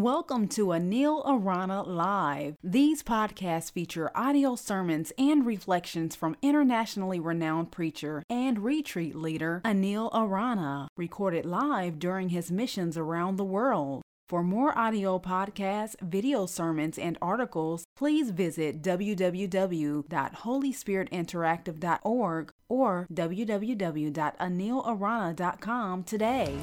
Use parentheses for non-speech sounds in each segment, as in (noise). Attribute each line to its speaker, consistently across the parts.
Speaker 1: Welcome to Anil Arana Live. These podcasts feature audio sermons and reflections from internationally renowned preacher and retreat leader Anil Arana, recorded live during his missions around the world. For more audio podcasts, video sermons, and articles, please visit www.holyspiritinteractive.org or www.anilarana.com today.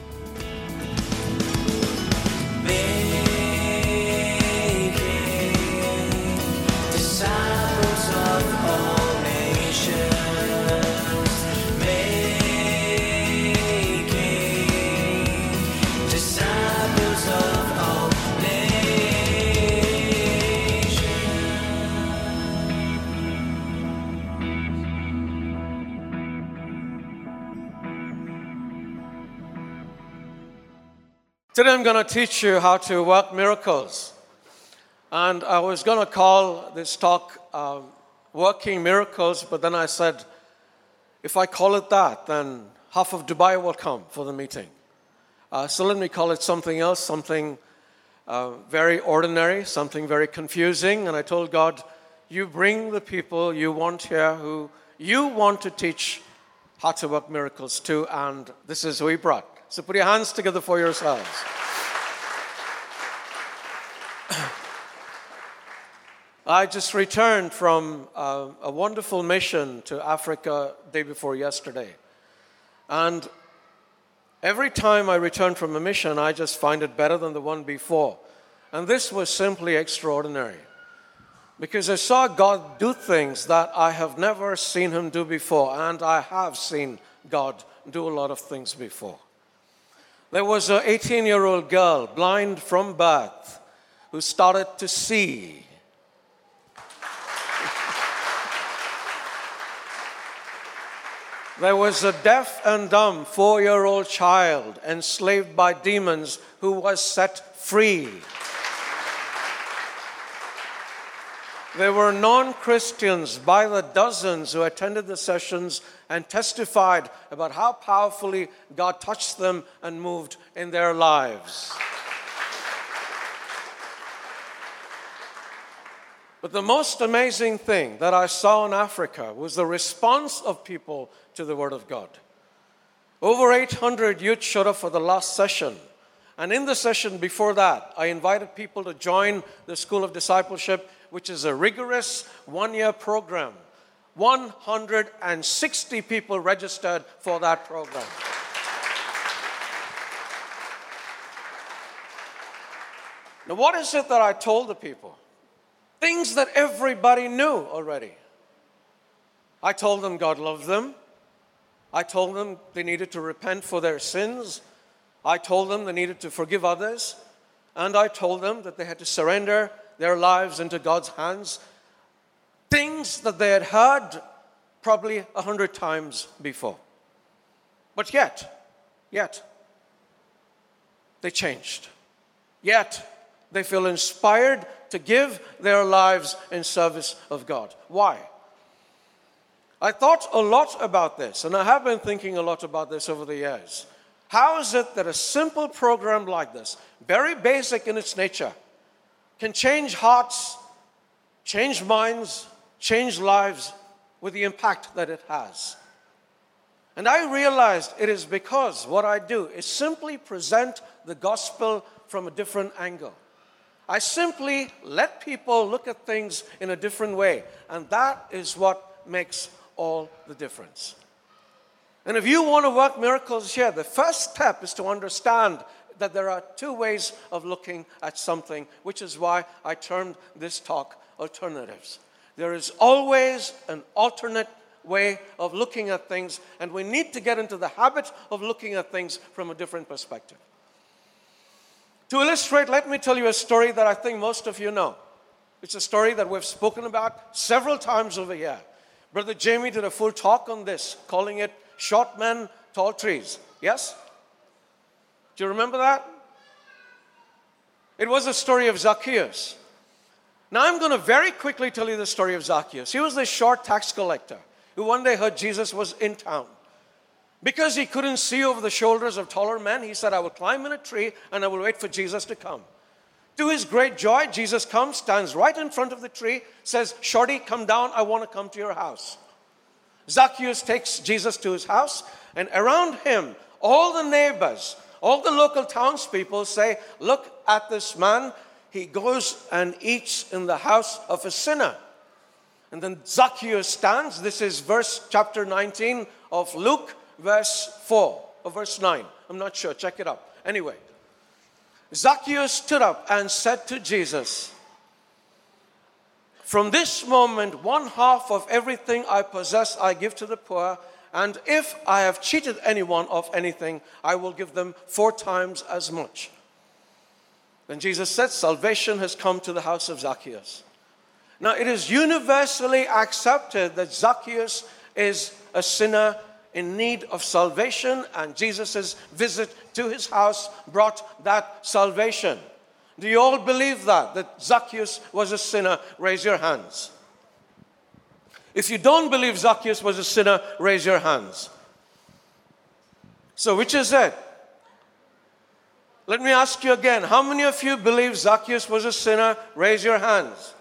Speaker 2: Today I'm going to teach you how to work miracles. And I was going to call this talk um, Working Miracles, but then I said, if I call it that, then half of Dubai will come for the meeting. Uh, so let me call it something else, something uh, very ordinary, something very confusing. And I told God, you bring the people you want here who you want to teach how to work miracles to, and this is who He brought. So put your hands together for yourselves. I just returned from uh, a wonderful mission to Africa day before yesterday. And every time I return from a mission, I just find it better than the one before. And this was simply extraordinary. Because I saw God do things that I have never seen Him do before, and I have seen God do a lot of things before. There was an 18 year old girl, blind from birth, who started to see. There was a deaf and dumb four year old child enslaved by demons who was set free. There were non Christians by the dozens who attended the sessions and testified about how powerfully God touched them and moved in their lives. But the most amazing thing that I saw in Africa was the response of people to the Word of God. Over 800 youth showed up for the last session. And in the session before that, I invited people to join the School of Discipleship, which is a rigorous one year program. 160 people registered for that program. Now, what is it that I told the people? Things that everybody knew already. I told them God loved them. I told them they needed to repent for their sins. I told them they needed to forgive others. And I told them that they had to surrender their lives into God's hands. Things that they had heard probably a hundred times before. But yet, yet, they changed. Yet, they feel inspired to give their lives in service of God. Why? I thought a lot about this, and I have been thinking a lot about this over the years. How is it that a simple program like this, very basic in its nature, can change hearts, change minds, change lives with the impact that it has? And I realized it is because what I do is simply present the gospel from a different angle. I simply let people look at things in a different way, and that is what makes all the difference. And if you want to work miracles here, the first step is to understand that there are two ways of looking at something, which is why I termed this talk alternatives. There is always an alternate way of looking at things, and we need to get into the habit of looking at things from a different perspective. To illustrate, let me tell you a story that I think most of you know. It's a story that we've spoken about several times over here. Brother Jamie did a full talk on this, calling it Short Men, Tall Trees. Yes? Do you remember that? It was the story of Zacchaeus. Now I'm going to very quickly tell you the story of Zacchaeus. He was this short tax collector who one day heard Jesus was in town. Because he couldn't see over the shoulders of taller men, he said, I will climb in a tree and I will wait for Jesus to come. To his great joy, Jesus comes, stands right in front of the tree, says, Shorty, come down, I want to come to your house. Zacchaeus takes Jesus to his house, and around him, all the neighbors, all the local townspeople say, Look at this man. He goes and eats in the house of a sinner. And then Zacchaeus stands. This is verse chapter 19 of Luke, verse 4 or verse 9. I'm not sure. Check it up. Anyway, Zacchaeus stood up and said to Jesus, From this moment, one half of everything I possess I give to the poor. And if I have cheated anyone of anything, I will give them four times as much. Then Jesus said, Salvation has come to the house of Zacchaeus. Now, it is universally accepted that Zacchaeus is a sinner in need of salvation, and Jesus' visit to his house brought that salvation. Do you all believe that? That Zacchaeus was a sinner? Raise your hands. If you don't believe Zacchaeus was a sinner, raise your hands. So, which is it? Let me ask you again. How many of you believe Zacchaeus was a sinner? Raise your hands.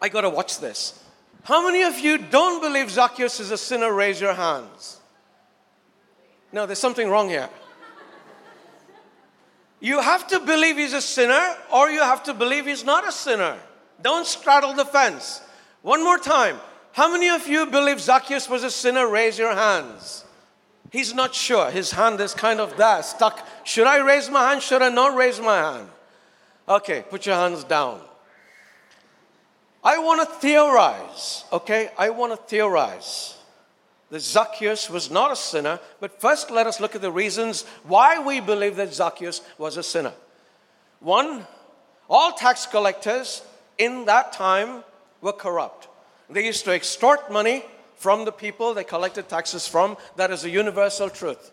Speaker 2: I got to watch this. How many of you don't believe Zacchaeus is a sinner? Raise your hands. No, there's something wrong here. You have to believe he's a sinner, or you have to believe he's not a sinner. Don't straddle the fence. One more time. How many of you believe Zacchaeus was a sinner? Raise your hands. He's not sure. His hand is kind of there, stuck. Should I raise my hand? Should I not raise my hand? Okay, put your hands down. I want to theorize, okay? I want to theorize that Zacchaeus was not a sinner, but first let us look at the reasons why we believe that Zacchaeus was a sinner. One, all tax collectors in that time were corrupt. They used to extort money from the people they collected taxes from. That is a universal truth.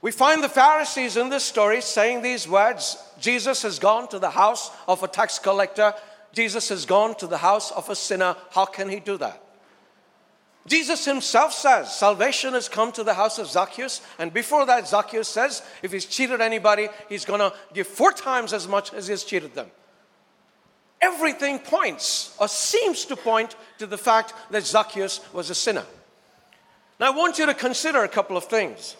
Speaker 2: We find the Pharisees in this story saying these words Jesus has gone to the house of a tax collector, Jesus has gone to the house of a sinner. How can he do that? Jesus himself says salvation has come to the house of Zacchaeus. And before that, Zacchaeus says if he's cheated anybody, he's going to give four times as much as he's cheated them. Everything points or seems to point to the fact that Zacchaeus was a sinner. Now, I want you to consider a couple of things.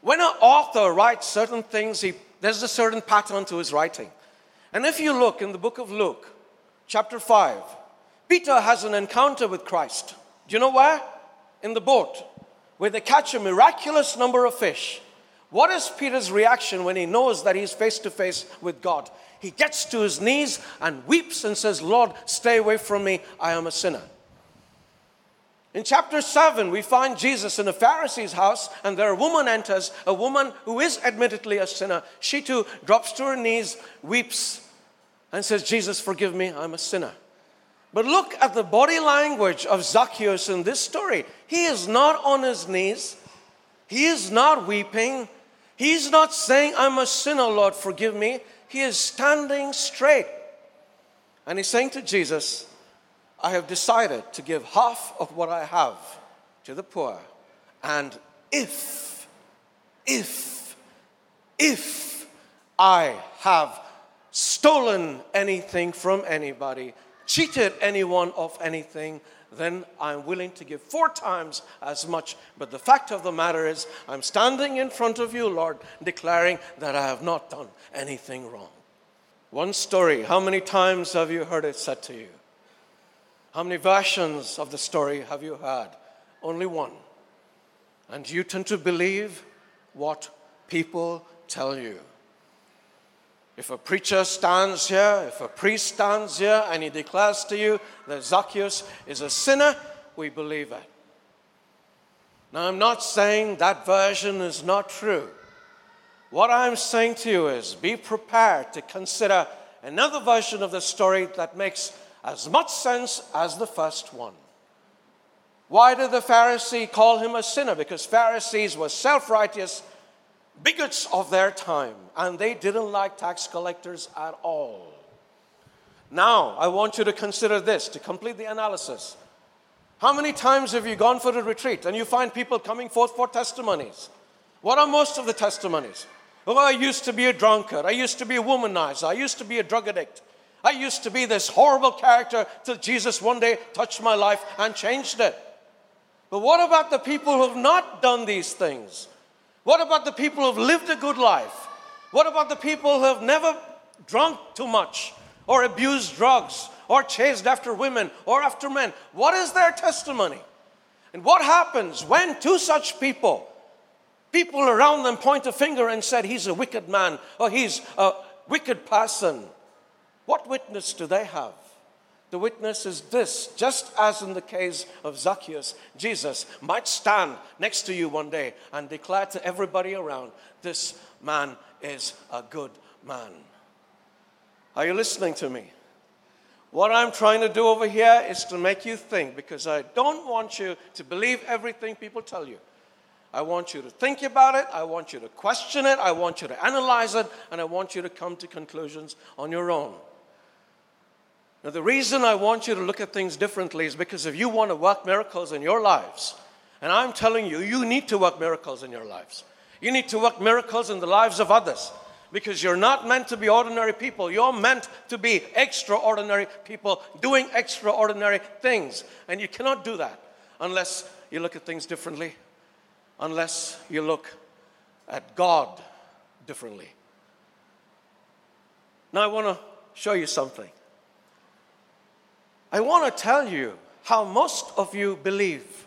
Speaker 2: When an author writes certain things, he, there's a certain pattern to his writing. And if you look in the book of Luke, chapter 5, Peter has an encounter with Christ. Do you know where? In the boat, where they catch a miraculous number of fish. What is Peter's reaction when he knows that he's face to face with God? He gets to his knees and weeps and says, Lord, stay away from me, I am a sinner. In chapter 7, we find Jesus in a Pharisee's house, and there a woman enters, a woman who is admittedly a sinner. She too drops to her knees, weeps, and says, Jesus, forgive me, I'm a sinner. But look at the body language of Zacchaeus in this story. He is not on his knees, he is not weeping, he's not saying, I'm a sinner, Lord, forgive me. He is standing straight. And he's saying to Jesus, I have decided to give half of what I have to the poor. And if, if, if I have stolen anything from anybody, cheated anyone of anything, then I'm willing to give four times as much. But the fact of the matter is, I'm standing in front of you, Lord, declaring that I have not done anything wrong. One story, how many times have you heard it said to you? How many versions of the story have you heard? Only one. And you tend to believe what people tell you. If a preacher stands here, if a priest stands here and he declares to you that Zacchaeus is a sinner, we believe it. Now, I'm not saying that version is not true. What I'm saying to you is be prepared to consider another version of the story that makes as much sense as the first one. Why did the Pharisee call him a sinner? Because Pharisees were self righteous bigots of their time, and they didn't like tax collectors at all. Now, I want you to consider this to complete the analysis. How many times have you gone for a retreat and you find people coming forth for testimonies? What are most of the testimonies? Oh, I used to be a drunkard. I used to be a womanizer. I used to be a drug addict. I used to be this horrible character till Jesus one day touched my life and changed it. But what about the people who have not done these things? What about the people who have lived a good life? What about the people who have never drunk too much or abused drugs or chased after women or after men? What is their testimony? And what happens when two such people, people around them point a finger and said, he's a wicked man or he's a wicked person? What witness do they have? The witness is this just as in the case of Zacchaeus, Jesus might stand next to you one day and declare to everybody around, This man is a good man. Are you listening to me? What I'm trying to do over here is to make you think because I don't want you to believe everything people tell you. I want you to think about it, I want you to question it, I want you to analyze it, and I want you to come to conclusions on your own. Now, the reason I want you to look at things differently is because if you want to work miracles in your lives, and I'm telling you, you need to work miracles in your lives. You need to work miracles in the lives of others because you're not meant to be ordinary people. You're meant to be extraordinary people doing extraordinary things. And you cannot do that unless you look at things differently, unless you look at God differently. Now, I want to show you something. I want to tell you how most of you believe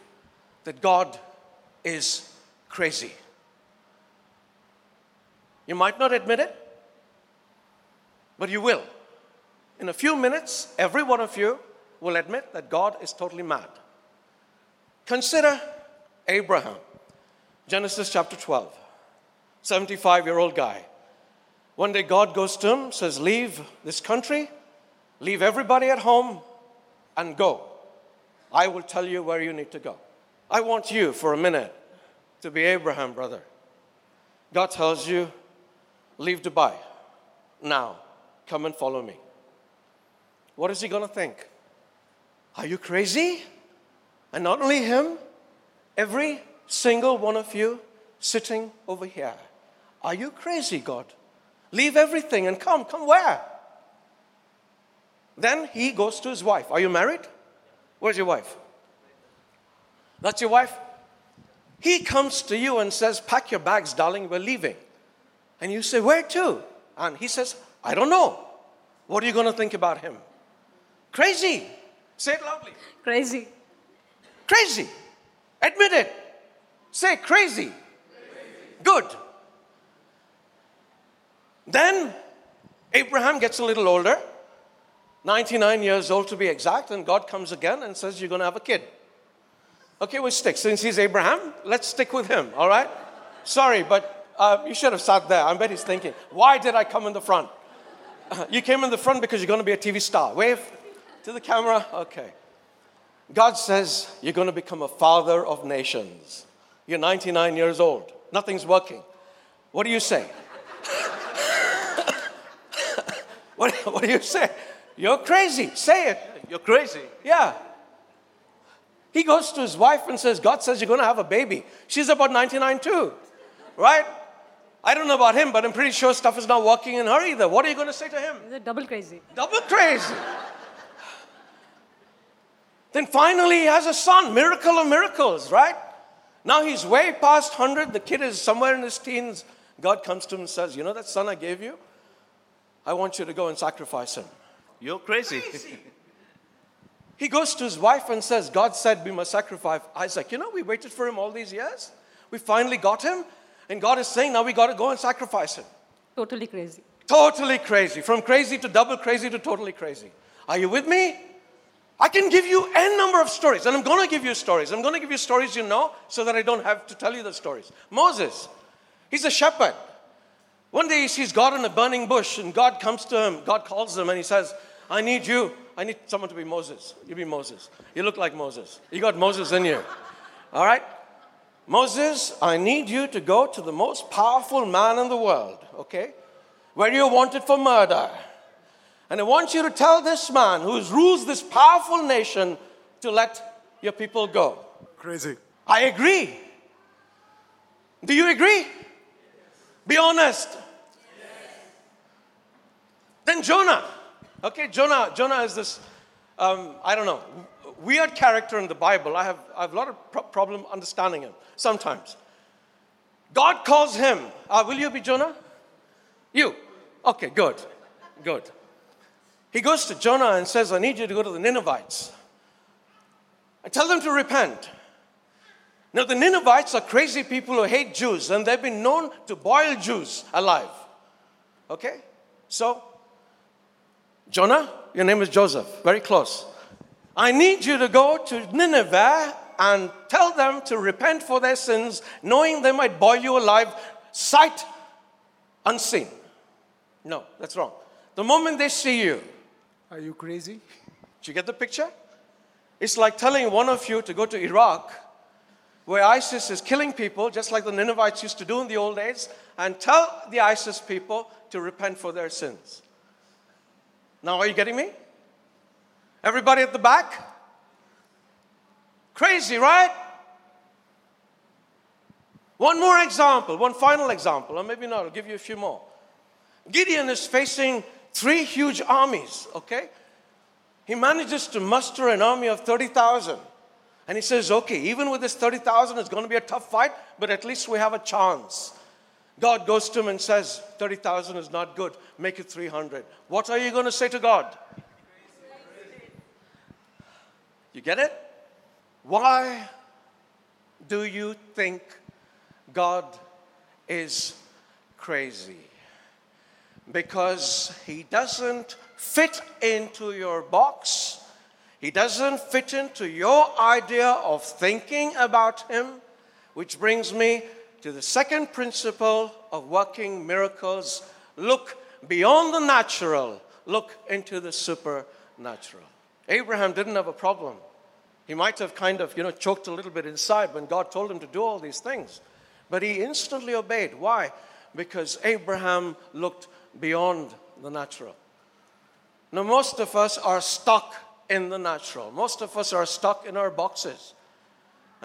Speaker 2: that God is crazy. You might not admit it, but you will. In a few minutes, every one of you will admit that God is totally mad. Consider Abraham, Genesis chapter 12, 75 year old guy. One day God goes to him, says, Leave this country, leave everybody at home, and go. I will tell you where you need to go. I want you for a minute to be Abraham, brother. God tells you, leave Dubai. Now, come and follow me. What is he going to think? Are you crazy? And not only him, every single one of you sitting over here. Are you crazy, God? Leave everything and come. Come where? Then he goes to his wife. Are you married? Where's your wife? That's your wife? He comes to you and says, Pack your bags, darling, we're leaving. And you say, Where to? And he says, I don't know. What are you going to think about him? Crazy. Say it loudly.
Speaker 3: Crazy.
Speaker 2: Crazy. Admit it. Say crazy. crazy. Good. Then Abraham gets a little older. 99 years old to be exact, and God comes again and says, You're going to have a kid. Okay, we'll stick. Since he's Abraham, let's stick with him, all right? Sorry, but uh, you should have sat there. I bet he's thinking, Why did I come in the front? (laughs) You came in the front because you're going to be a TV star. Wave to the camera. Okay. God says, You're going to become a father of nations. You're 99 years old. Nothing's working. What do you say? (laughs) what, what do you say? You're crazy. Say it.
Speaker 4: You're crazy.
Speaker 2: Yeah. He goes to his wife and says, God says you're going to have a baby. She's about 99 too, right? I don't know about him, but I'm pretty sure stuff is not working in her either. What are you going to say to him?
Speaker 3: Is it double crazy?
Speaker 2: Double crazy. then finally he has a son. Miracle of miracles, right? Now he's way past 100. The kid is somewhere in his teens. God comes to him and says, You know that son I gave you? I want you to go and sacrifice him.
Speaker 4: You're crazy.
Speaker 2: He goes to his wife and says, God said we must sacrifice Isaac. You know, we waited for him all these years. We finally got him. And God is saying, now we got to go and sacrifice him.
Speaker 3: Totally crazy.
Speaker 2: Totally crazy. From crazy to double crazy to totally crazy. Are you with me? I can give you n number of stories, and I'm going to give you stories. I'm going to give you stories you know so that I don't have to tell you the stories. Moses, he's a shepherd. One day he sees God in a burning bush, and God comes to him. God calls him, and he says, I need you. I need someone to be Moses. You be Moses. You look like Moses. You got Moses in you. All right? Moses, I need you to go to the most powerful man in the world, okay? Where you're wanted for murder. And I want you to tell this man who rules this powerful nation to let your people go.
Speaker 4: Crazy.
Speaker 2: I agree. Do you agree? Be honest. Then Jonah. Okay, Jonah. Jonah is this, um, I don't know, weird character in the Bible. I have, I have a lot of pro- problem understanding him sometimes. God calls him. Uh, will you be Jonah? You. Okay, good. Good. He goes to Jonah and says, I need you to go to the Ninevites and tell them to repent. Now, the Ninevites are crazy people who hate Jews, and they've been known to boil Jews alive. Okay? So, Jonah, your name is Joseph, very close. I need you to go to Nineveh and tell them to repent for their sins, knowing they might boil you alive, sight unseen. No, that's wrong. The moment they see you,
Speaker 4: Are you crazy?
Speaker 2: do you get the picture? It's like telling one of you to go to Iraq, where ISIS is killing people, just like the Ninevites used to do in the old days, and tell the ISIS people to repent for their sins. Now, are you getting me? Everybody at the back? Crazy, right? One more example, one final example, or maybe not, I'll give you a few more. Gideon is facing three huge armies, okay? He manages to muster an army of 30,000. And he says, okay, even with this 30,000, it's going to be a tough fight, but at least we have a chance. God goes to him and says, 30,000 is not good, make it 300. What are you going to say to God? You get it? Why do you think God is crazy? Because He doesn't fit into your box, He doesn't fit into your idea of thinking about Him, which brings me to the second principle of working miracles look beyond the natural, look into the supernatural. Abraham didn't have a problem. He might have kind of, you know, choked a little bit inside when God told him to do all these things. But he instantly obeyed. Why? Because Abraham looked beyond the natural. Now, most of us are stuck in the natural. Most of us are stuck in our boxes.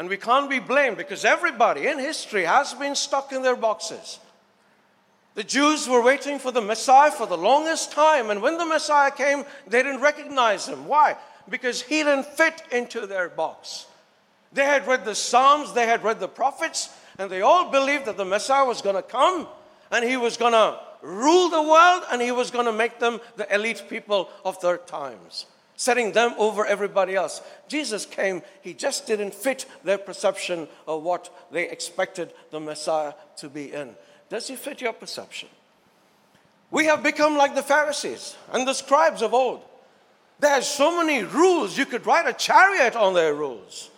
Speaker 2: And we can't be blamed because everybody in history has been stuck in their boxes. The Jews were waiting for the Messiah for the longest time, and when the Messiah came, they didn't recognize him. Why? Because he didn't fit into their box. They had read the Psalms, they had read the prophets, and they all believed that the Messiah was going to come and he was going to rule the world and he was going to make them the elite people of their times, setting them over everybody else. Jesus came, he just didn't fit their perception of what they expected the Messiah to be in. Does he fit your perception? We have become like the Pharisees and the scribes of old. There's so many rules, you could ride a chariot on their rules.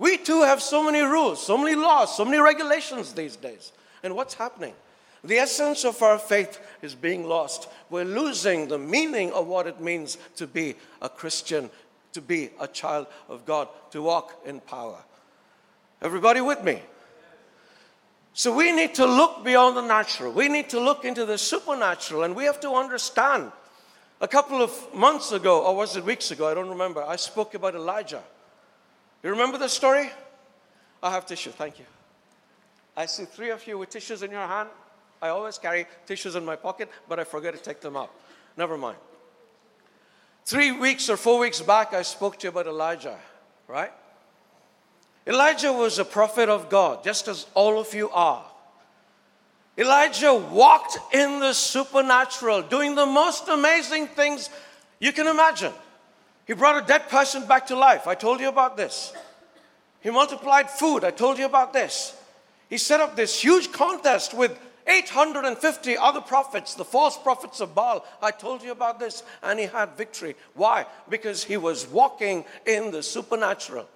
Speaker 2: We too have so many rules, so many laws, so many regulations these days. And what's happening? The essence of our faith is being lost. We're losing the meaning of what it means to be a Christian, to be a child of God, to walk in power. Everybody with me? So we need to look beyond the natural. We need to look into the supernatural, and we have to understand. A couple of months ago, or was it weeks ago? I don't remember. I spoke about Elijah. You remember the story? I have tissue, thank you. I see three of you with tissues in your hand. I always carry tissues in my pocket, but I forget to take them out. Never mind. Three weeks or four weeks back, I spoke to you about Elijah, right? Elijah was a prophet of God, just as all of you are. Elijah walked in the supernatural, doing the most amazing things you can imagine. He brought a dead person back to life. I told you about this. He multiplied food. I told you about this. He set up this huge contest with 850 other prophets, the false prophets of Baal. I told you about this. And he had victory. Why? Because he was walking in the supernatural.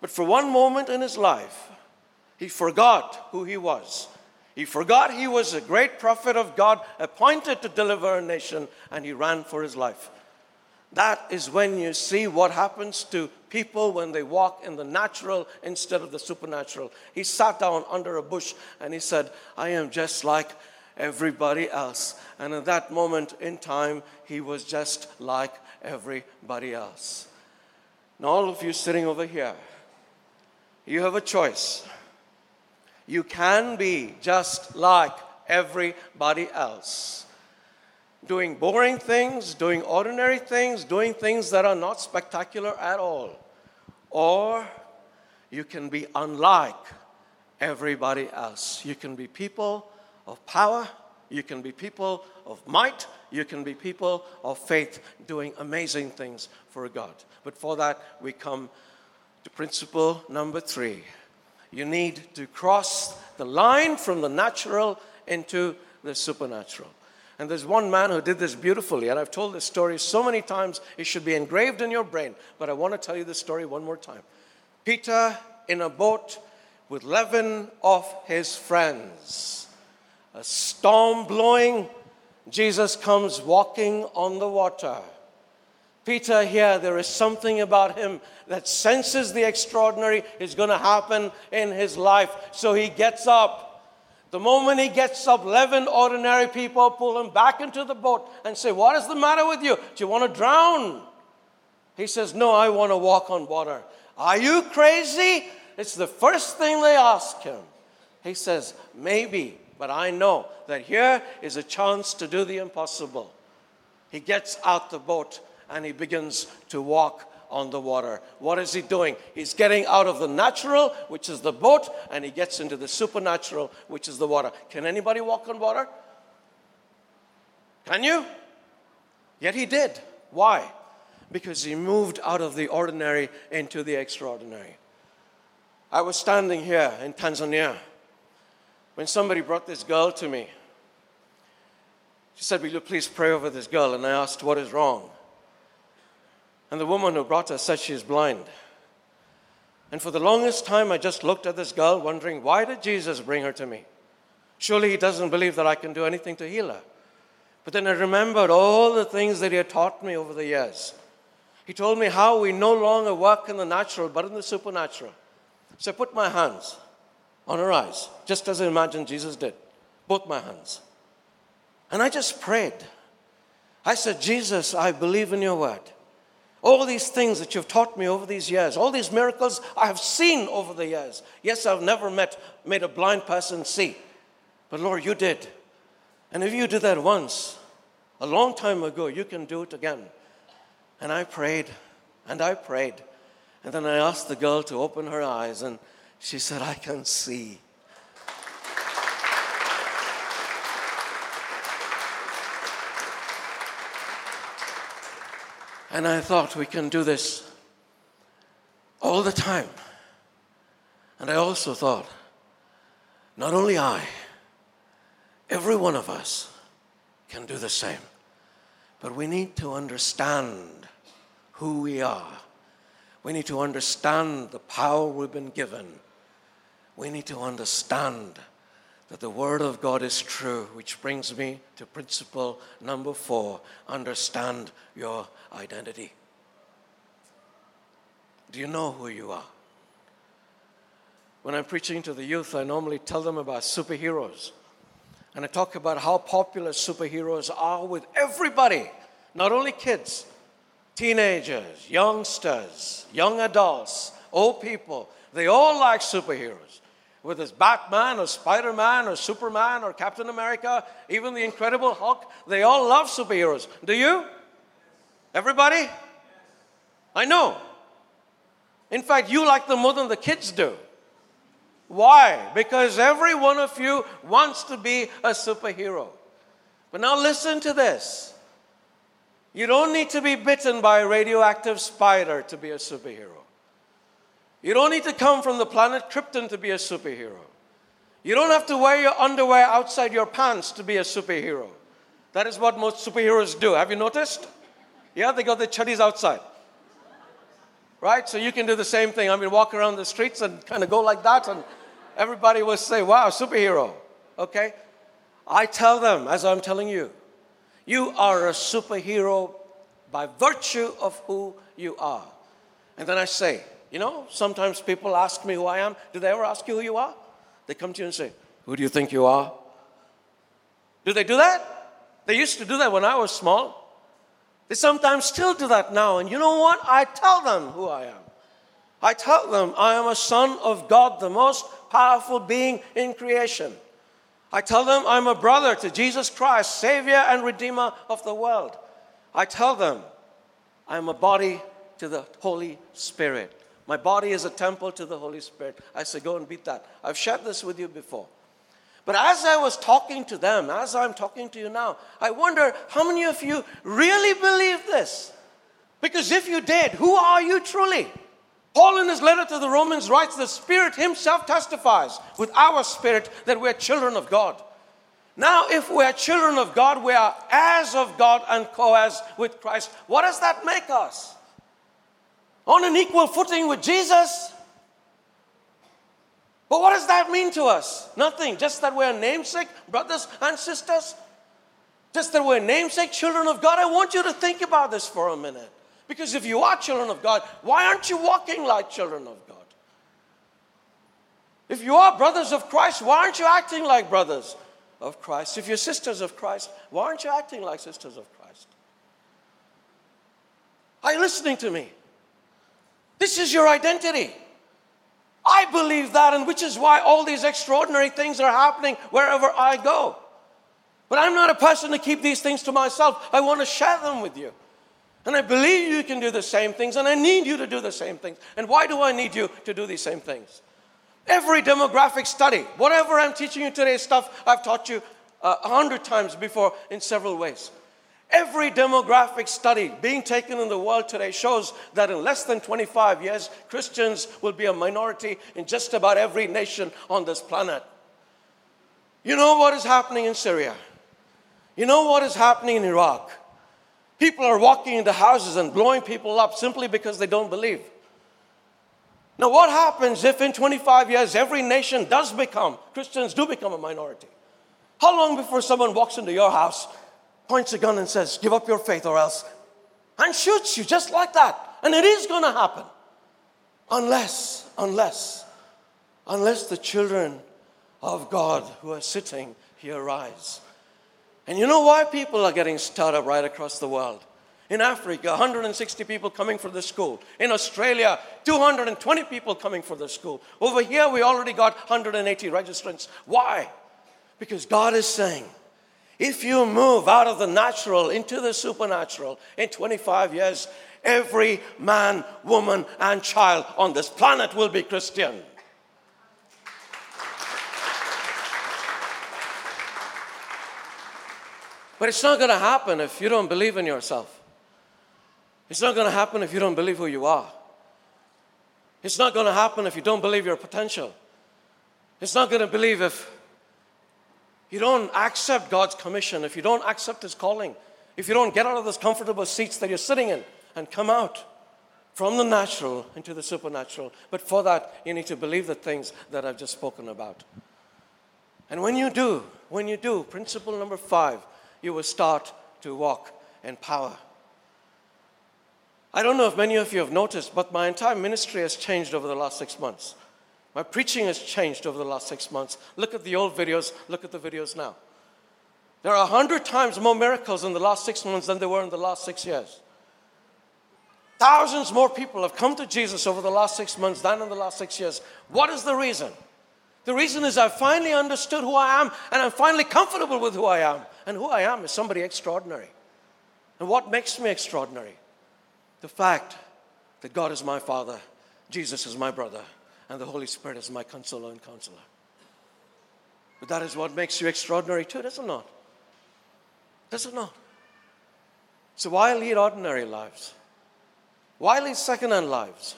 Speaker 2: But for one moment in his life, he forgot who he was. He forgot he was a great prophet of God appointed to deliver a nation, and he ran for his life. That is when you see what happens to people when they walk in the natural instead of the supernatural. He sat down under a bush and he said, I am just like everybody else. And at that moment in time, he was just like everybody else. Now, all of you sitting over here, you have a choice. You can be just like everybody else. Doing boring things, doing ordinary things, doing things that are not spectacular at all. Or you can be unlike everybody else. You can be people of power, you can be people of might, you can be people of faith doing amazing things for God. But for that, we come to principle number three. You need to cross the line from the natural into the supernatural. And there's one man who did this beautifully, and I've told this story so many times, it should be engraved in your brain. But I want to tell you this story one more time. Peter in a boat with 11 of his friends. A storm blowing, Jesus comes walking on the water. Peter here, there is something about him that senses the extraordinary is going to happen in his life. So he gets up. The moment he gets up, 11 ordinary people pull him back into the boat and say, What is the matter with you? Do you want to drown? He says, No, I want to walk on water. Are you crazy? It's the first thing they ask him. He says, Maybe, but I know that here is a chance to do the impossible. He gets out the boat and he begins to walk on the water. What is he doing? He's getting out of the natural, which is the boat, and he gets into the supernatural, which is the water. Can anybody walk on water? Can you? Yet he did. Why? Because he moved out of the ordinary into the extraordinary. I was standing here in Tanzania when somebody brought this girl to me. She said, Will you please pray over this girl? And I asked, What is wrong? And the woman who brought her said she's blind. And for the longest time, I just looked at this girl, wondering, Why did Jesus bring her to me? Surely he doesn't believe that I can do anything to heal her. But then I remembered all the things that he had taught me over the years. He told me how we no longer work in the natural, but in the supernatural. So I put my hands on her eyes, just as I imagined Jesus did. Both my hands. And I just prayed. I said, Jesus, I believe in your word. All these things that you've taught me over these years, all these miracles I have seen over the years. Yes, I've never met, made a blind person see. But Lord, you did. And if you did that once, a long time ago, you can do it again. And I prayed, and I prayed. And then I asked the girl to open her eyes, and she said, I can see. And I thought we can do this all the time. And I also thought, not only I, every one of us can do the same. But we need to understand who we are. We need to understand the power we've been given. We need to understand that the Word of God is true, which brings me to principle number four understand your identity. Do you know who you are? When I'm preaching to the youth, I normally tell them about superheroes. And I talk about how popular superheroes are with everybody, not only kids, teenagers, youngsters, young adults, old people. They all like superheroes. Whether it's Batman or Spider Man or Superman or Captain America, even the Incredible Hulk, they all love superheroes. Do you? Everybody? I know. In fact, you like them more than the kids do. Why? Because every one of you wants to be a superhero. But now listen to this. You don't need to be bitten by a radioactive spider to be a superhero. You don't need to come from the planet Krypton to be a superhero. You don't have to wear your underwear outside your pants to be a superhero. That is what most superheroes do. Have you noticed? Yeah, they got their chuddies outside. Right? So you can do the same thing. I mean, walk around the streets and kind of go like that, and everybody will say, wow, superhero. Okay? I tell them, as I'm telling you, you are a superhero by virtue of who you are. And then I say, you know, sometimes people ask me who I am. Do they ever ask you who you are? They come to you and say, Who do you think you are? Do they do that? They used to do that when I was small. They sometimes still do that now. And you know what? I tell them who I am. I tell them I am a son of God, the most powerful being in creation. I tell them I'm a brother to Jesus Christ, Savior and Redeemer of the world. I tell them I'm a body to the Holy Spirit. My body is a temple to the Holy Spirit. I say, go and beat that. I've shared this with you before. But as I was talking to them, as I'm talking to you now, I wonder how many of you really believe this? Because if you did, who are you truly? Paul, in his letter to the Romans, writes the Spirit Himself testifies with our spirit that we're children of God. Now, if we're children of God, we are heirs of God and co heirs with Christ. What does that make us? On an equal footing with Jesus? But what does that mean to us? Nothing. Just that we're namesake brothers and sisters? Just that we're namesake children of God? I want you to think about this for a minute. Because if you are children of God, why aren't you walking like children of God? If you are brothers of Christ, why aren't you acting like brothers of Christ? If you're sisters of Christ, why aren't you acting like sisters of Christ? Are you listening to me? This is your identity. I believe that, and which is why all these extraordinary things are happening wherever I go. But I'm not a person to keep these things to myself. I want to share them with you. And I believe you can do the same things, and I need you to do the same things. And why do I need you to do these same things? Every demographic study, whatever I'm teaching you today, stuff I've taught you uh, a hundred times before in several ways. Every demographic study being taken in the world today shows that in less than 25 years, Christians will be a minority in just about every nation on this planet. You know what is happening in Syria? You know what is happening in Iraq? People are walking into houses and blowing people up simply because they don't believe. Now, what happens if in 25 years every nation does become, Christians do become a minority? How long before someone walks into your house, points a gun, and says, Give up your faith or else, and shoots you just like that? And it is going to happen. Unless, unless, unless the children of God who are sitting here rise. And you know why people are getting stirred up right across the world? In Africa, 160 people coming for the school. In Australia, 220 people coming for the school. Over here, we already got 180 registrants. Why? Because God is saying, if you move out of the natural into the supernatural in 25 years, every man, woman, and child on this planet will be Christian. But it's not going to happen if you don't believe in yourself. It's not going to happen if you don't believe who you are. It's not going to happen if you don't believe your potential. It's not going to believe if you don't accept God's commission, if you don't accept His calling, if you don't get out of those comfortable seats that you're sitting in and come out from the natural into the supernatural. But for that, you need to believe the things that I've just spoken about. And when you do, when you do, principle number five, you will start to walk in power. I don't know if many of you have noticed, but my entire ministry has changed over the last six months. My preaching has changed over the last six months. Look at the old videos, look at the videos now. There are a hundred times more miracles in the last six months than there were in the last six years. Thousands more people have come to Jesus over the last six months than in the last six years. What is the reason? The reason is I finally understood who I am and I'm finally comfortable with who I am. And who I am is somebody extraordinary. And what makes me extraordinary? The fact that God is my Father, Jesus is my brother, and the Holy Spirit is my consoler and counselor. But that is what makes you extraordinary too, does it not? Does it not? So why lead ordinary lives? Why lead second-hand lives?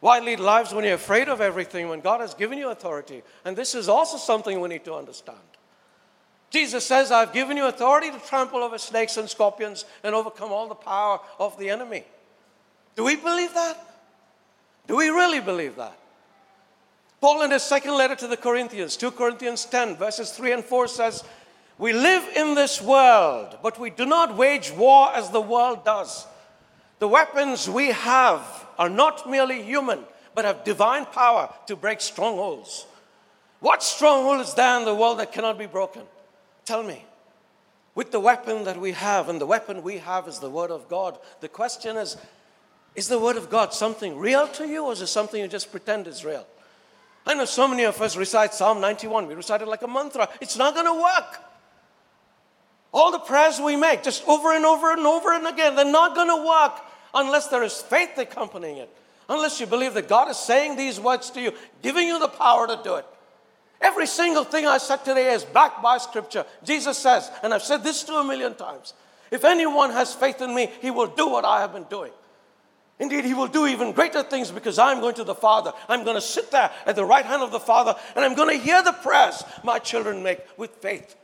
Speaker 2: Why lead lives when you're afraid of everything when God has given you authority? And this is also something we need to understand. Jesus says, I've given you authority to trample over snakes and scorpions and overcome all the power of the enemy. Do we believe that? Do we really believe that? Paul, in his second letter to the Corinthians, 2 Corinthians 10, verses 3 and 4 says, We live in this world, but we do not wage war as the world does. The weapons we have are not merely human, but have divine power to break strongholds. What stronghold is there in the world that cannot be broken? Tell me. With the weapon that we have, and the weapon we have is the Word of God, the question is is the Word of God something real to you, or is it something you just pretend is real? I know so many of us recite Psalm 91. We recite it like a mantra. It's not going to work. All the prayers we make, just over and over and over and again, they're not going to work unless there is faith accompanying it. Unless you believe that God is saying these words to you, giving you the power to do it. Every single thing I said today is backed by scripture. Jesus says, and I've said this to a million times if anyone has faith in me, he will do what I have been doing. Indeed, he will do even greater things because I'm going to the Father. I'm going to sit there at the right hand of the Father and I'm going to hear the prayers my children make with faith.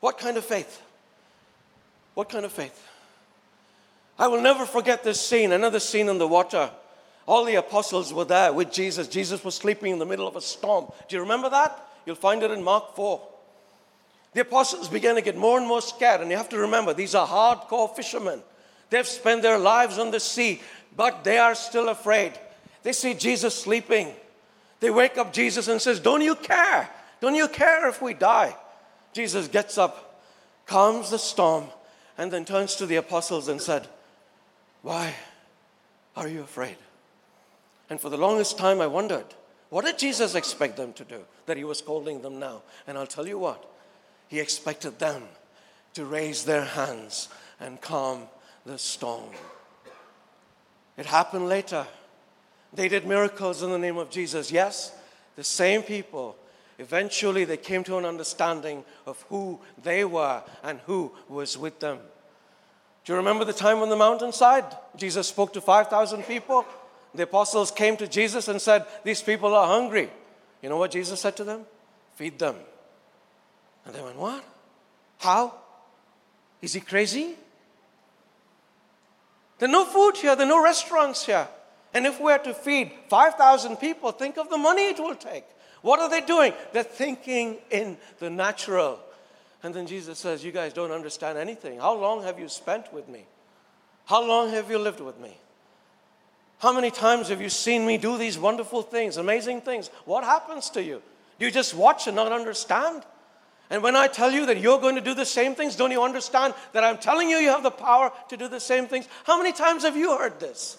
Speaker 2: What kind of faith? What kind of faith? I will never forget this scene, another scene in the water. All the apostles were there with Jesus. Jesus was sleeping in the middle of a storm. Do you remember that? You'll find it in Mark 4. The apostles began to get more and more scared, and you have to remember these are hardcore fishermen. They've spent their lives on the sea, but they are still afraid. They see Jesus sleeping. They wake up Jesus and says, "Don't you care? Don't you care if we die?" Jesus gets up, calms the storm, and then turns to the apostles and said, "Why are you afraid?" And for the longest time I wondered, what did Jesus expect them to do that he was scolding them now? And I'll tell you what, he expected them to raise their hands and calm the storm. It happened later. They did miracles in the name of Jesus. Yes, the same people. Eventually, they came to an understanding of who they were and who was with them. Do you remember the time on the mountainside? Jesus spoke to 5,000 people the apostles came to Jesus and said, These people are hungry. You know what Jesus said to them? Feed them. And they went, What? How? Is he crazy? There are no food here, there are no restaurants here. And if we are to feed 5,000 people, think of the money it will take. What are they doing? They're thinking in the natural. And then Jesus says, You guys don't understand anything. How long have you spent with me? How long have you lived with me? How many times have you seen me do these wonderful things, amazing things? What happens to you? Do you just watch and not understand? And when I tell you that you're going to do the same things, don't you understand that I'm telling you you have the power to do the same things? How many times have you heard this?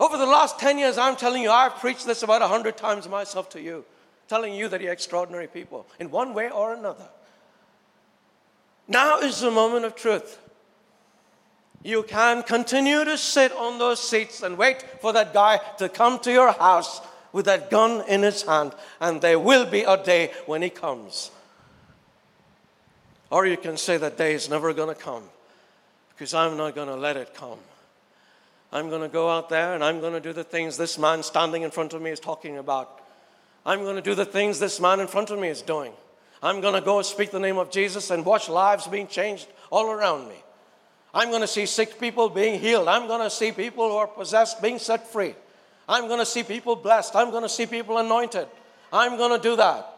Speaker 2: Over the last 10 years, I'm telling you, I've preached this about 100 times myself to you, telling you that you're extraordinary people in one way or another. Now is the moment of truth. You can continue to sit on those seats and wait for that guy to come to your house with that gun in his hand, and there will be a day when he comes. Or you can say that day is never going to come because I'm not going to let it come. I'm going to go out there and I'm going to do the things this man standing in front of me is talking about. I'm going to do the things this man in front of me is doing. I'm going to go speak the name of Jesus and watch lives being changed all around me. I'm going to see sick people being healed. I'm going to see people who are possessed being set free. I'm going to see people blessed. I'm going to see people anointed. I'm going to do that.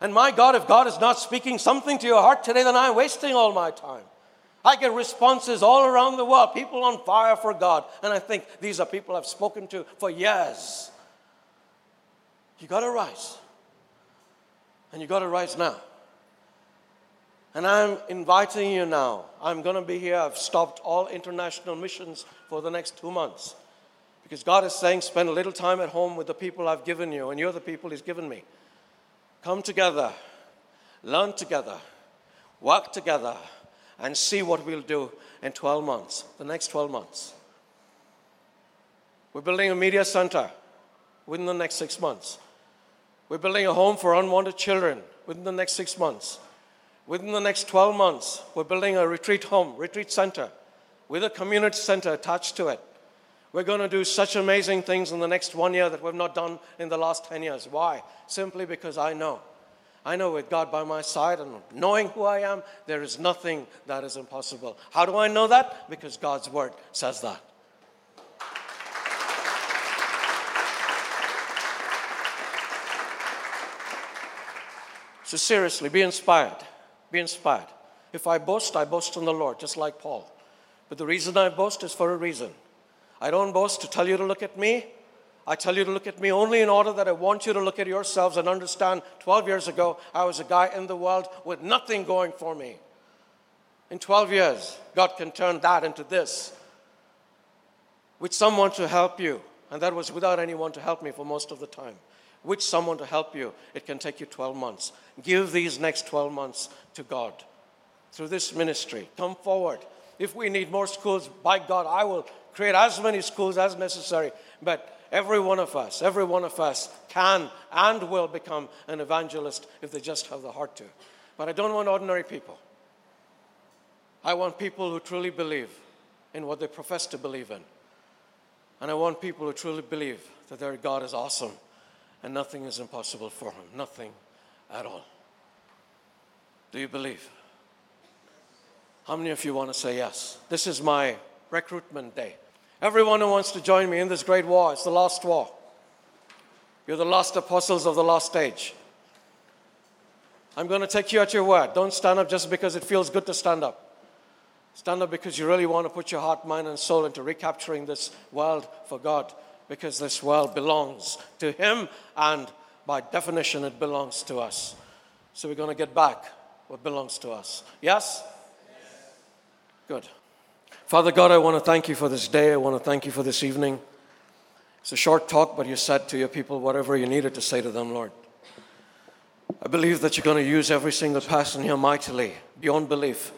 Speaker 2: And my God, if God is not speaking something to your heart today, then I'm wasting all my time. I get responses all around the world, people on fire for God. And I think these are people I've spoken to for years. You got to rise. And you got to rise now. And I'm inviting you now. I'm going to be here. I've stopped all international missions for the next two months. Because God is saying, spend a little time at home with the people I've given you, and you're the people He's given me. Come together, learn together, work together, and see what we'll do in 12 months, the next 12 months. We're building a media center within the next six months. We're building a home for unwanted children within the next six months. Within the next 12 months, we're building a retreat home, retreat center, with a community center attached to it. We're going to do such amazing things in the next one year that we've not done in the last 10 years. Why? Simply because I know. I know with God by my side and knowing who I am, there is nothing that is impossible. How do I know that? Because God's word says that. So, seriously, be inspired. Be inspired. If I boast, I boast in the Lord, just like Paul. But the reason I boast is for a reason. I don't boast to tell you to look at me. I tell you to look at me only in order that I want you to look at yourselves and understand 12 years ago, I was a guy in the world with nothing going for me. In 12 years, God can turn that into this with someone to help you. And that was without anyone to help me for most of the time. with someone to help you, it can take you 12 months. Give these next 12 months to God through this ministry. Come forward. If we need more schools, by God, I will create as many schools as necessary. But every one of us, every one of us can and will become an evangelist if they just have the heart to. But I don't want ordinary people. I want people who truly believe in what they profess to believe in. And I want people who truly believe that their God is awesome and nothing is impossible for him. Nothing at all. Do you believe? How many of you want to say yes? This is my recruitment day. Everyone who wants to join me in this great war, it's the last war. You're the last apostles of the last age. I'm going to take you at your word. Don't stand up just because it feels good to stand up. Stand up because you really want to put your heart, mind, and soul into recapturing this world for God because this world belongs to Him and by definition it belongs to us. So we're going to get back what belongs to us. Yes? Good. Father God, I want to thank you for this day. I want to thank you for this evening. It's a short talk, but you said to your people whatever you needed to say to them, Lord. I believe that you're going to use every single person here mightily, beyond belief.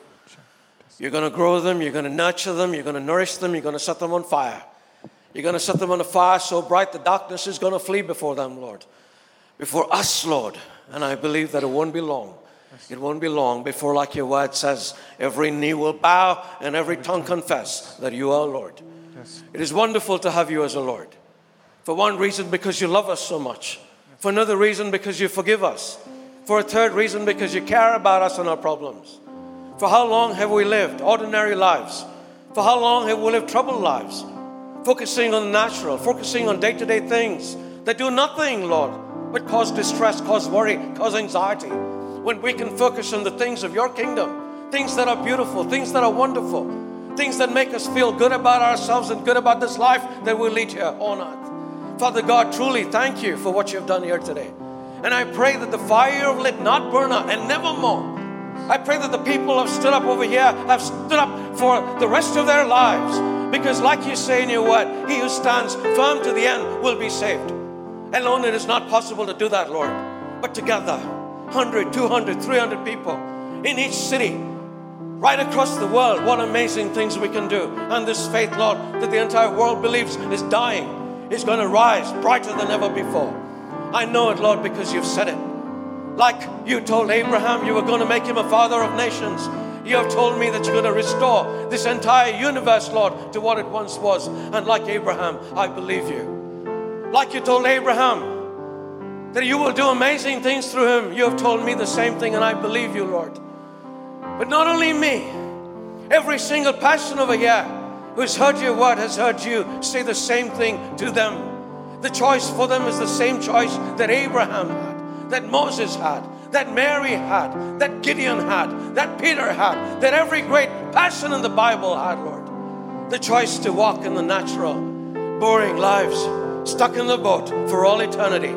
Speaker 2: You're going to grow them, you're going to nurture them, you're going to nourish them, you're going to set them on fire. You're going to set them on a fire so bright the darkness is going to flee before them, Lord. Before us, Lord. And I believe that it won't be long. It won't be long before, like your word says, every knee will bow and every tongue confess that you are Lord. It is wonderful to have you as a Lord. For one reason, because you love us so much. For another reason, because you forgive us. For a third reason, because you care about us and our problems. For how long have we lived ordinary lives? For how long have we lived troubled lives? Focusing on the natural, focusing on day to day things that do nothing, Lord, but cause distress, cause worry, cause anxiety. When we can focus on the things of your kingdom, things that are beautiful, things that are wonderful, things that make us feel good about ourselves and good about this life that we lead here on earth. Father God, truly thank you for what you've done here today. And I pray that the fire of lit not burn out and never more. I pray that the people have stood up over here have stood up for the rest of their lives. Because, like you say in your word, he who stands firm to the end will be saved. Alone, it is not possible to do that, Lord. But together, 100, 200, 300 people in each city, right across the world, what amazing things we can do. And this faith, Lord, that the entire world believes is dying, is going to rise brighter than ever before. I know it, Lord, because you've said it. Like you told Abraham you were going to make him a father of nations. You have told me that you're going to restore this entire universe, Lord, to what it once was. And like Abraham, I believe you. Like you told Abraham that you will do amazing things through him, you have told me the same thing, and I believe you, Lord. But not only me, every single person over here who has heard your word has heard you say the same thing to them. The choice for them is the same choice that Abraham had, that Moses had, that Mary had, that Gideon had, that Peter had, that every great person in the Bible had, Lord. The choice to walk in the natural, boring lives, stuck in the boat for all eternity,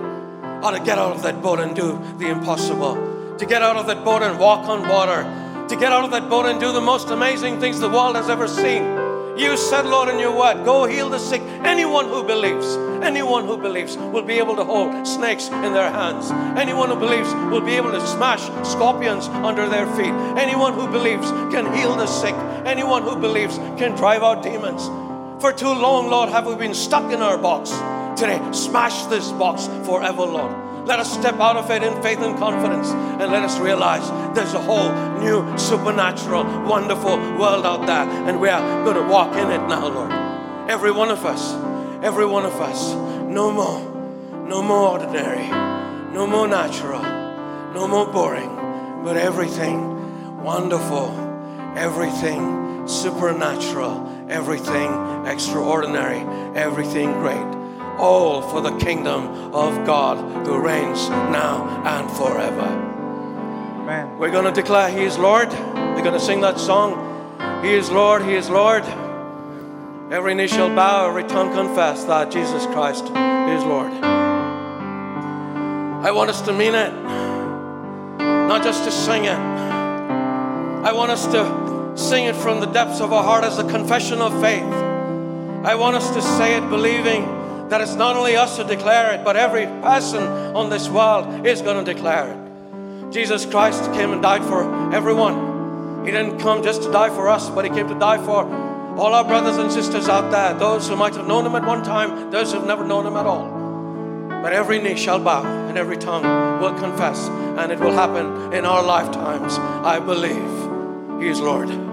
Speaker 2: or to get out of that boat and do the impossible, to get out of that boat and walk on water, to get out of that boat and do the most amazing things the world has ever seen. You said, Lord, in your word, go heal the sick. Anyone who believes, anyone who believes will be able to hold snakes in their hands. Anyone who believes will be able to smash scorpions under their feet. Anyone who believes can heal the sick. Anyone who believes can drive out demons. For too long, Lord, have we been stuck in our box. Today, smash this box forever, Lord. Let us step out of it in faith and confidence and let us realize there's a whole new supernatural, wonderful world out there, and we are going to walk in it now, Lord. Every one of us, every one of us, no more, no more ordinary, no more natural, no more boring, but everything wonderful, everything supernatural, everything extraordinary, everything great all for the kingdom of God who reigns now and forever.
Speaker 4: Amen.
Speaker 2: We're going to declare He is Lord. We're going to sing that song. He is Lord, He is Lord. Every knee shall bow, every tongue confess that Jesus Christ is Lord. I want us to mean it, not just to sing it. I want us to sing it from the depths of our heart as a confession of faith. I want us to say it believing
Speaker 4: that it's not only us to declare it, but every person on this world is going to declare it. Jesus Christ came and died for everyone. He didn't come just to die for us, but He came to die for all our brothers and sisters out there, those who might have known Him at one time, those who have never known Him at all. But every knee shall bow and every tongue will confess, and it will happen in our lifetimes. I believe He is Lord.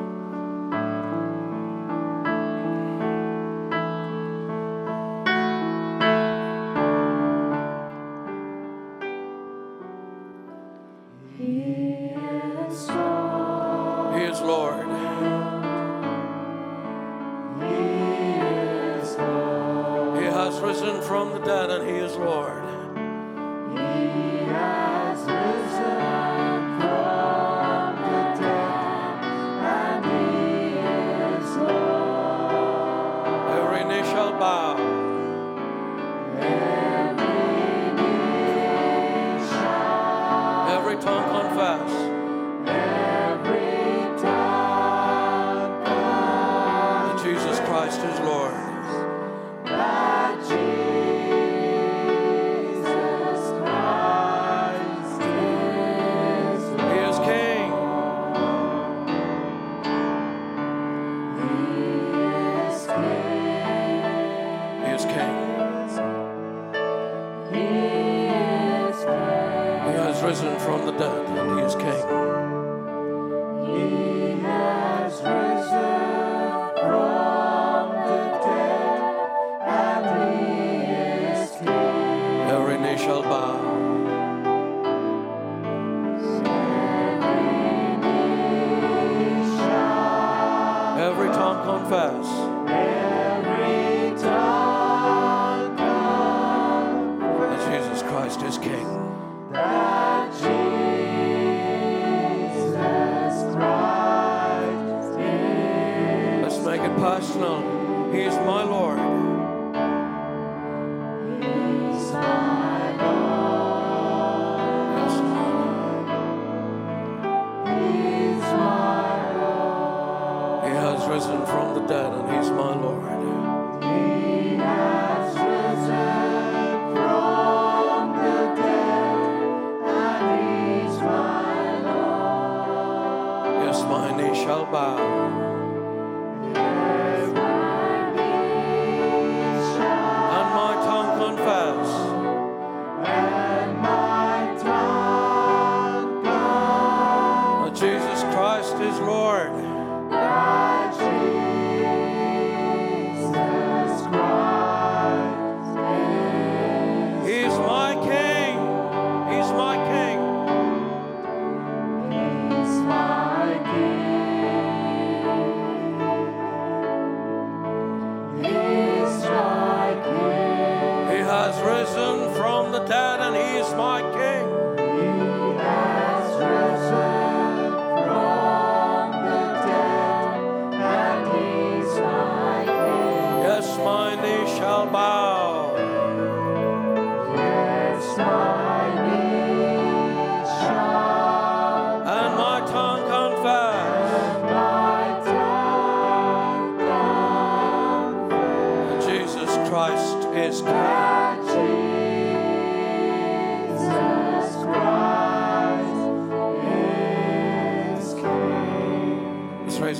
Speaker 4: Risen from the dead and He is my King.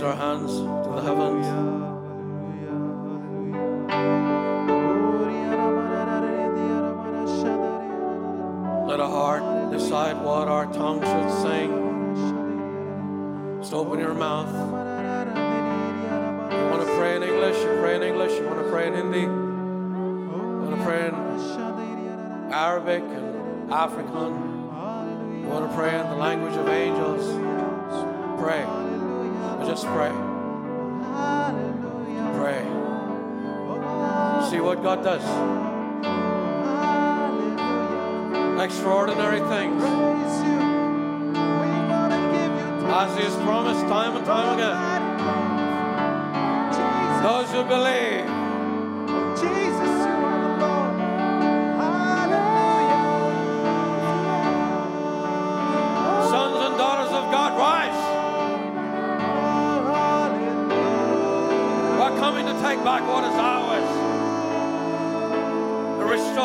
Speaker 4: Our hands to the heavens. Let our heart decide what our tongue should sing. Just open your mouth. You want to pray in English? You pray in English. You want to pray in Hindi? You want to pray in Arabic and African? You want to pray in the language of angels? Pray. Pray. Pray. See what God does. Extraordinary things. As He has promised time and time again. Those who believe.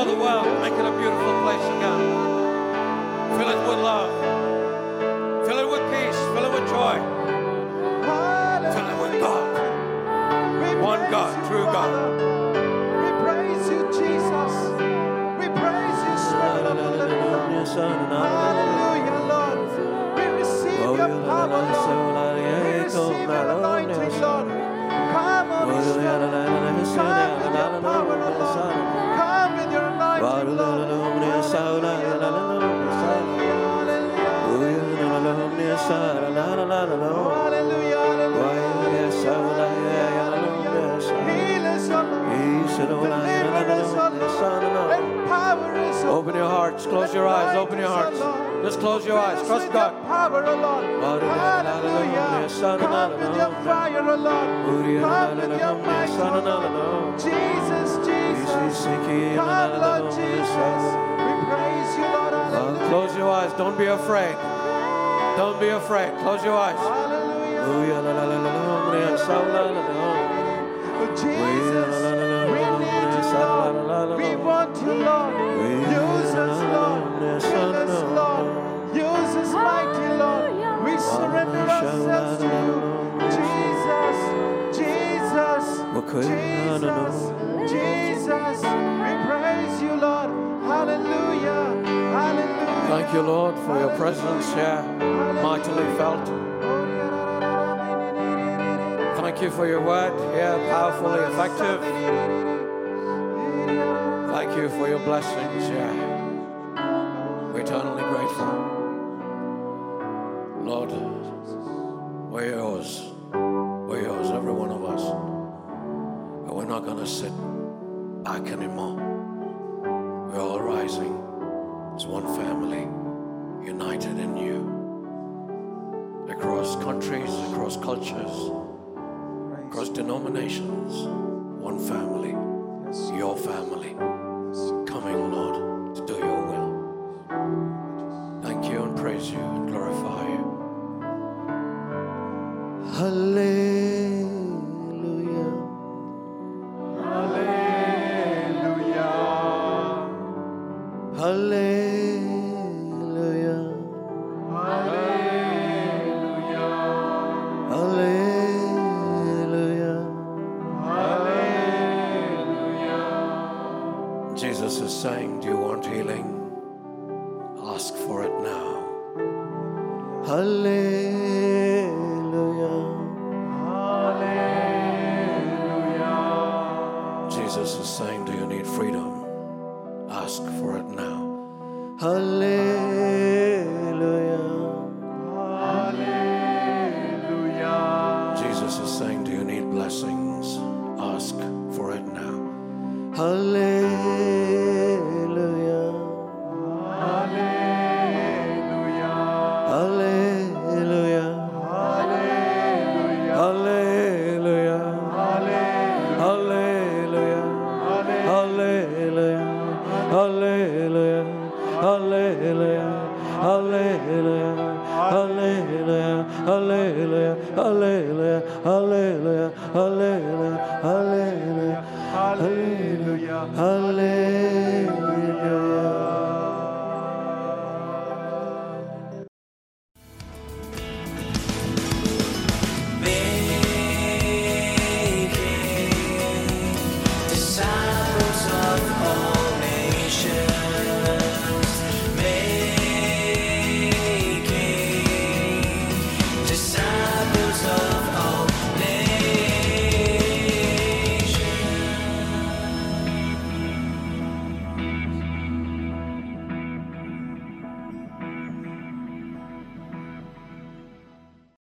Speaker 2: The world, make it a beautiful place again. Fill it with love. Close your eyes. Trust God.
Speaker 4: Power, O Lord. Hallelujah. Come with your fire, O Lord. Come with your might, O Lord. Jesus, Jesus. Come, Lord Jesus. We praise you, Lord. Hallelujah.
Speaker 2: Close your eyes. Don't be afraid. Don't be afraid. Close your eyes.
Speaker 4: Hallelujah. Jesus, we need you, Lord. We want you, Lord. Jesus, Jesus, Jesus. We praise you, Lord. Hallelujah. Hallelujah.
Speaker 2: Thank you, Lord, for your presence here, mightily felt. Thank you for your word here, powerfully effective. Thank you for your blessings here. To sit back anymore. We're all rising as one family, united in you. Across countries, across cultures, across denominations, one family, your family, is coming, Lord,
Speaker 5: Hallelujah. Hallelujah.
Speaker 2: Jesus is saying, Do you need freedom? Ask for it now.
Speaker 5: Hallelujah.